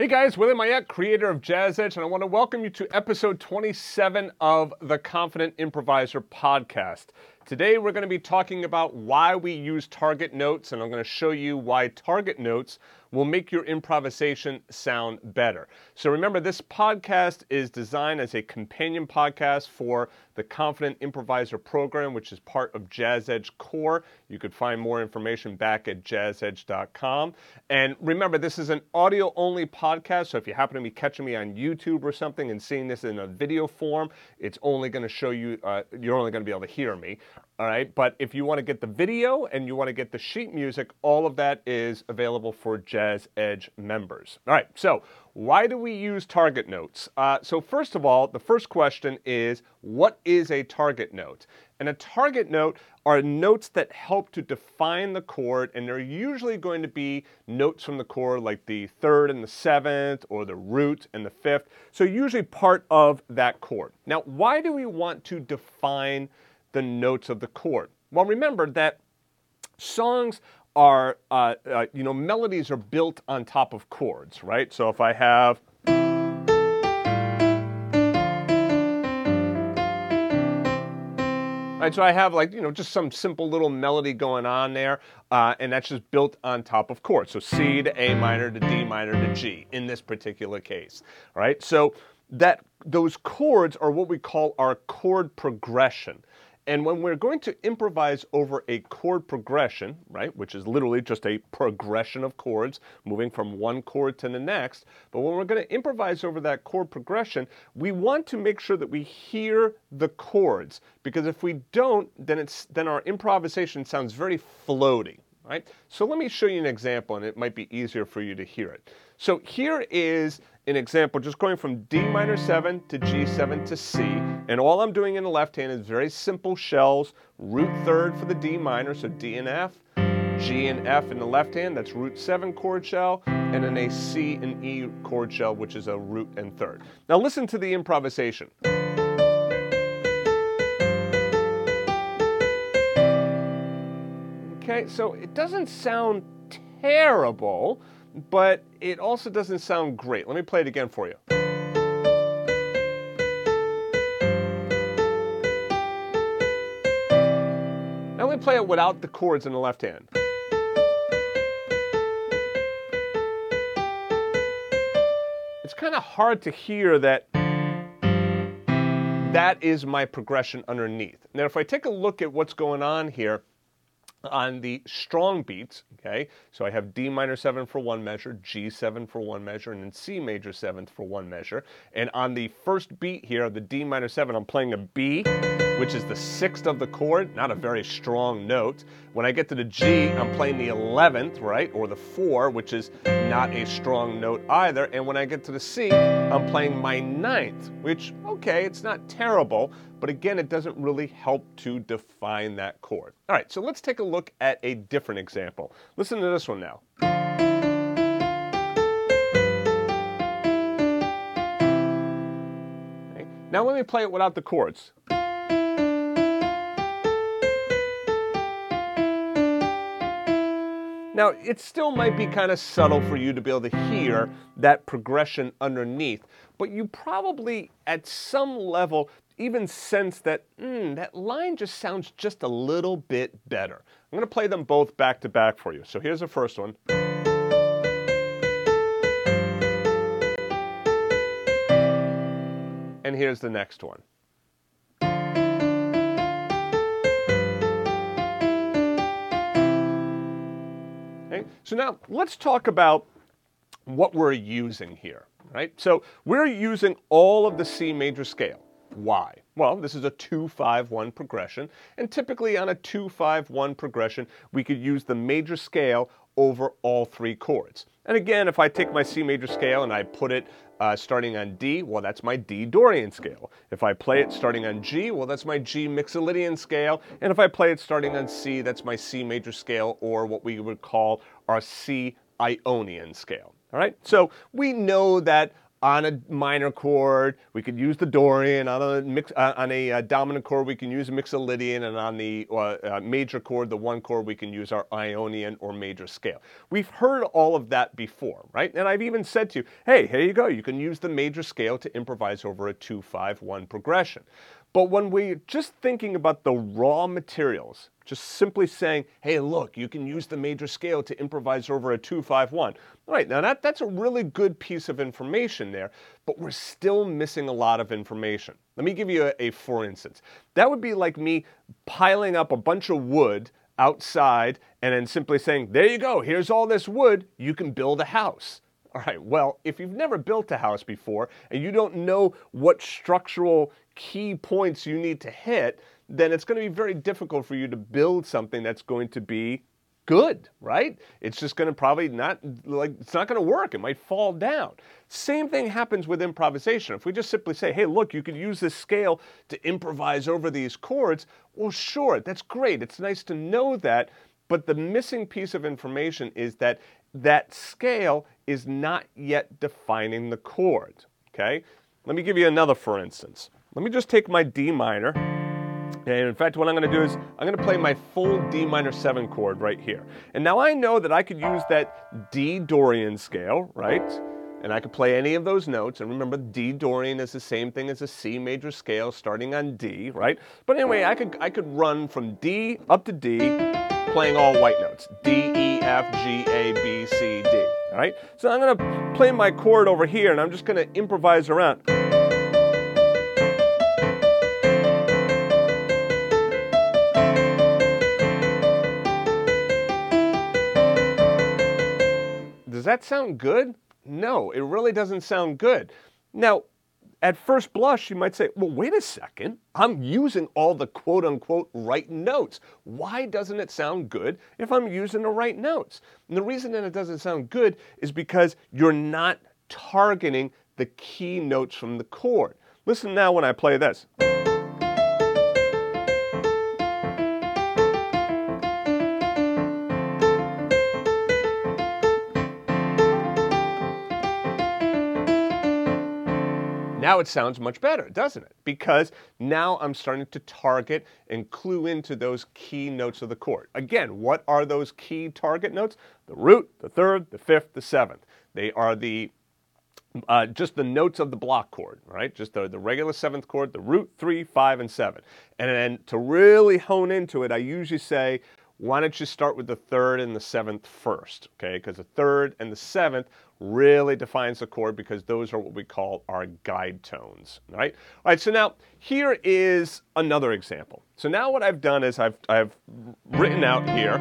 Hey guys, William Myette, creator of Jazz Edge, and I want to welcome you to episode 27 of the Confident Improviser podcast. Today we're going to be talking about why we use target notes, and I'm going to show you why target notes will make your improvisation sound better. So remember, this podcast is designed as a companion podcast for the Confident Improviser program, which is part of Jazz Edge Core. You could find more information back at jazzedge.com. And remember, this is an audio only podcast, so if you happen to be catching me on YouTube or something and seeing this in a video form, it's only going to show you, uh, you're only going to be able to hear me. All right, but if you want to get the video and you want to get the sheet music, all of that is available for Jazz Edge members. All right, so why do we use target notes? Uh, so first of all, the first question is, what is a target note? And a target note are notes that help to define the chord, and they're usually going to be notes from the chord like the third and the seventh, or the root and the fifth. So usually part of that chord. Now, why do we want to define the notes of the chord. Well, remember that songs are, uh, uh, you know, melodies are built on top of chords, right? So if I have. Right, so I have like, you know, just some simple little melody going on there, uh, and that's just built on top of chords. So C to A minor to D minor to G in this particular case, right? So that those chords are what we call our chord progression. And when we're going to improvise over a chord progression, right, which is literally just a progression of chords moving from one chord to the next, but when we're going to improvise over that chord progression, we want to make sure that we hear the chords because if we don't, then it's then our improvisation sounds very floaty, right? So let me show you an example and it might be easier for you to hear it. So here is an example just going from D minor 7 to G7 to C. And all I'm doing in the left hand is very simple shells, root third for the D minor, so D and F, G and F in the left hand, that's root 7 chord shell, and then a C and E chord shell, which is a root and third. Now listen to the improvisation. Okay, so it doesn't sound terrible, but it also doesn't sound great. Let me play it again for you. Now let me play it without the chords in the left hand. It's kind of hard to hear that that is my progression underneath. Now if I take a look at what's going on here, on the strong beats, okay, so I have D minor 7 for one measure, G7 for one measure, and then C major 7th for one measure. And on the first beat here, the D minor 7, I'm playing a B, which is the sixth of the chord, not a very strong note. When I get to the G, I'm playing the 11th, right, or the 4, which is not a strong note either. And when I get to the C, I'm playing my ninth, which, okay, it's not terrible, but again, it doesn't really help to define that chord. All right, so let's take a look at a different example. Listen to this one now. Okay. Now let me play it without the chords. Now, it still might be kind of subtle for you to be able to hear that progression underneath, but you probably, at some level, even sense that mm, that line just sounds just a little bit better. I'm going to play them both back to back for you. So here's the first one. And here's the next one. Okay, so now let's talk about what we're using here, right? So we're using all of the C major scale. Why? Well, this is a 2-5-1 progression, and typically on a 2-5-1 progression, we could use the major scale over all three chords. And again, if I take my C major scale and I put it uh, starting on D, well, that's my D Dorian scale. If I play it starting on G, well, that's my G Mixolydian scale. And if I play it starting on C, that's my C major scale, or what we would call our C Ionian scale. All right, so we know that on a minor chord, we could use the Dorian. On a, mix, uh, on a uh, dominant chord, we can use a Mixolydian. And on the uh, uh, major chord, the one chord, we can use our Ionian or major scale. We've heard all of that before, right? And I've even said to you, hey, here you go. You can use the major scale to improvise over a 2-5-1 progression. But when we're just thinking about the raw materials, just simply saying, hey, look, you can use the major scale to improvise over a 251. All right, now that, that's a really good piece of information there, but we're still missing a lot of information. Let me give you a, a for instance. That would be like me piling up a bunch of wood outside and then simply saying, there you go, here's all this wood, you can build a house. All right, well, if you've never built a house before and you don't know what structural key points you need to hit, then it's going to be very difficult for you to build something that's going to be good, right? It's just going to probably not like it's not going to work. It might fall down. Same thing happens with improvisation. If we just simply say, "Hey, look, you could use this scale to improvise over these chords." Well, sure, that's great. It's nice to know that, but the missing piece of information is that that scale is not yet defining the chord, okay? Let me give you another for instance. Let me just take my D minor. And in fact, what I'm going to do is I'm going to play my full D minor 7 chord right here. And now I know that I could use that D Dorian scale, right? And I could play any of those notes. And remember, D Dorian is the same thing as a C major scale starting on D, right? But anyway, I could, I could run from D up to D playing all white notes. D, E, F, G, A, B, C, D. All right? So I'm going to play my chord over here and I'm just going to improvise around. That sound good? No, it really doesn't sound good. Now, at first blush, you might say, well, wait a second. I'm using all the quote unquote right notes. Why doesn't it sound good if I'm using the right notes? And the reason that it doesn't sound good is because you're not targeting the key notes from the chord. Listen now when I play this. Now it sounds much better, doesn't it? Because now I'm starting to target and clue into those key notes of the chord. Again, what are those key target notes? The root, the third, the fifth, the seventh. They are the uh, just the notes of the block chord, right? Just the, the regular seventh chord, the root, three, five, and seven. And then to really hone into it, I usually say, why don't you start with the third and the seventh first, okay? Because the third and the seventh really defines the chord because those are what we call our guide tones, right? All right, so now here is another example. So now what I've done is I've, I've written out here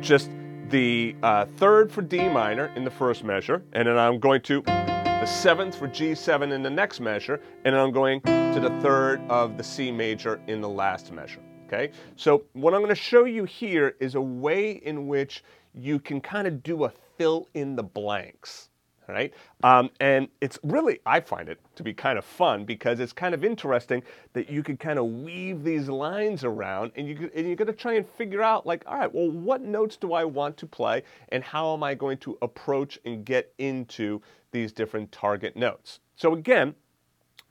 just the uh, third for D minor in the first measure, and then I'm going to the seventh for G7 in the next measure, and I'm going to the third of the C major in the last measure. Okay, so what I'm going to show you here is a way in which you can kind of do a fill in the blanks right? Um, and it's really, I find it to be kind of fun because it's kind of interesting that you can kind of weave these lines around and, you, and you're to try and figure out like, all right, well, what notes do I want to play and how am I going to approach and get into these different target notes? So again,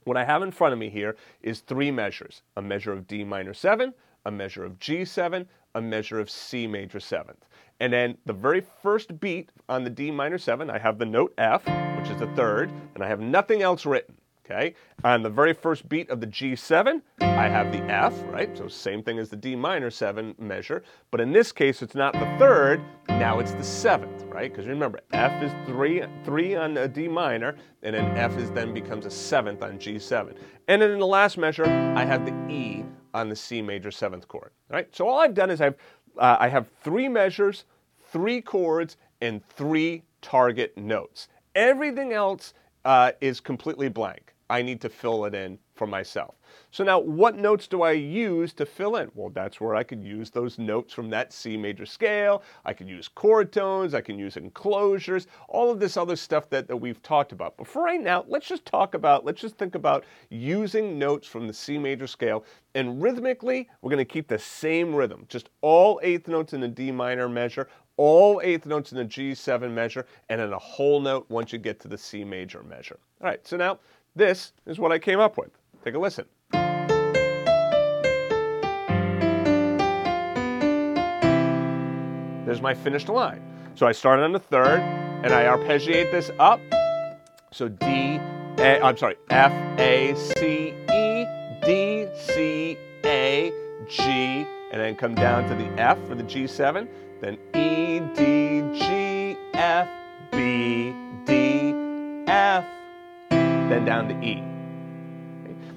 what I have in front of me here is three measures, a measure of D minor 7, a measure of G7, a measure of C major 7th. And then the very first beat on the D minor 7, I have the note F, which is the third, and I have nothing else written. Okay? On the very first beat of the G7, I have the F, right? So same thing as the D minor 7 measure, but in this case it's not the third, now it's the seventh, right? Because remember, F is 3 3 on a D minor, and then F is then becomes a seventh on G7. And then in the last measure, I have the E on the C major 7th chord, right? So all I've done is I've uh, I have three measures, three chords, and three target notes. Everything else uh, is completely blank. I need to fill it in for myself. So now what notes do I use to fill in? Well, that's where I could use those notes from that C major scale. I could use chord tones. I can use enclosures, all of this other stuff that, that we've talked about. But for right now, let's just talk about, let's just think about using notes from the C major scale. And rhythmically, we're going to keep the same rhythm, just all eighth notes in the D minor measure, all eighth notes in the G7 measure, and then a whole note once you get to the C major measure. All right, so now this is what I came up with. Take a listen. There's my finished line. So I started on the third, and I arpeggiate this up. So D, A, I'm sorry, F, A, C, E, D, C, A, G, and then come down to the F for the G7, then E, D, G, F, then down to E.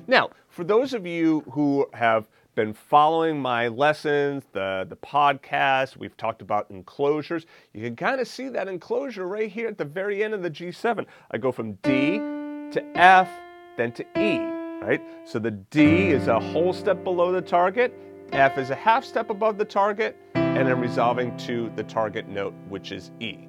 Now, for those of you who have been following my lessons, the, the podcast, we've talked about enclosures, you can kind of see that enclosure right here at the very end of the G7. I go from D to F, then to E, right? So the D is a whole step below the target, F is a half step above the target, and then resolving to the target note, which is E.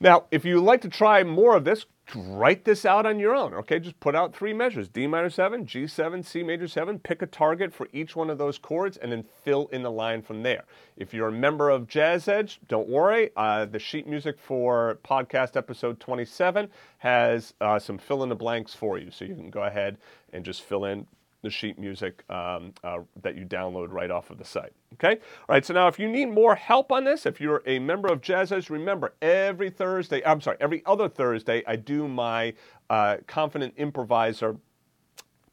Now, if you'd like to try more of this, write this out on your own, okay? Just put out three measures, D minor 7, G7, C major 7, pick a target for each one of those chords and then fill in the line from there. If you're a member of Jazz Edge, don't worry. Uh, the sheet music for podcast episode 27 has uh, some fill in the blanks for you. So you can go ahead and just fill in the sheet music um, uh, that you download right off of the site. Okay? All right, so now if you need more help on this, if you're a member of Jazz remember every Thursday, I'm sorry, every other Thursday, I do my uh, Confident Improviser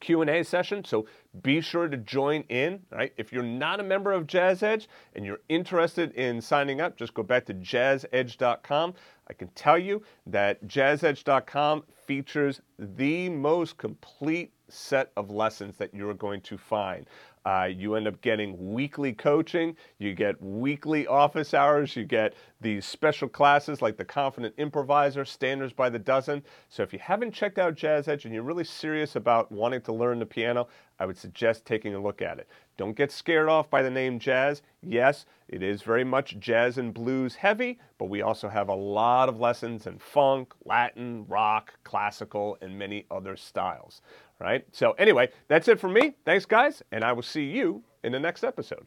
Q&A session, so be sure to join in, right? If you're not a member of Jazz Edge and you're interested in signing up, just go back to jazzedge.com. I can tell you that jazzedge.com features the most complete set of lessons that you're going to find. Uh, you end up getting weekly coaching, you get weekly office hours, you get these special classes like the Confident Improviser, Standards by the Dozen. So if you haven't checked out Jazz Edge and you're really serious about wanting to learn the piano, I would suggest taking a look at it. Don't get scared off by the name jazz. Yes, it is very much jazz and blues heavy, but we also have a lot of lessons in funk, Latin, rock, classical, and many other styles right? So, anyway, that's it for me. Thanks, guys, and I will see you in the next episode.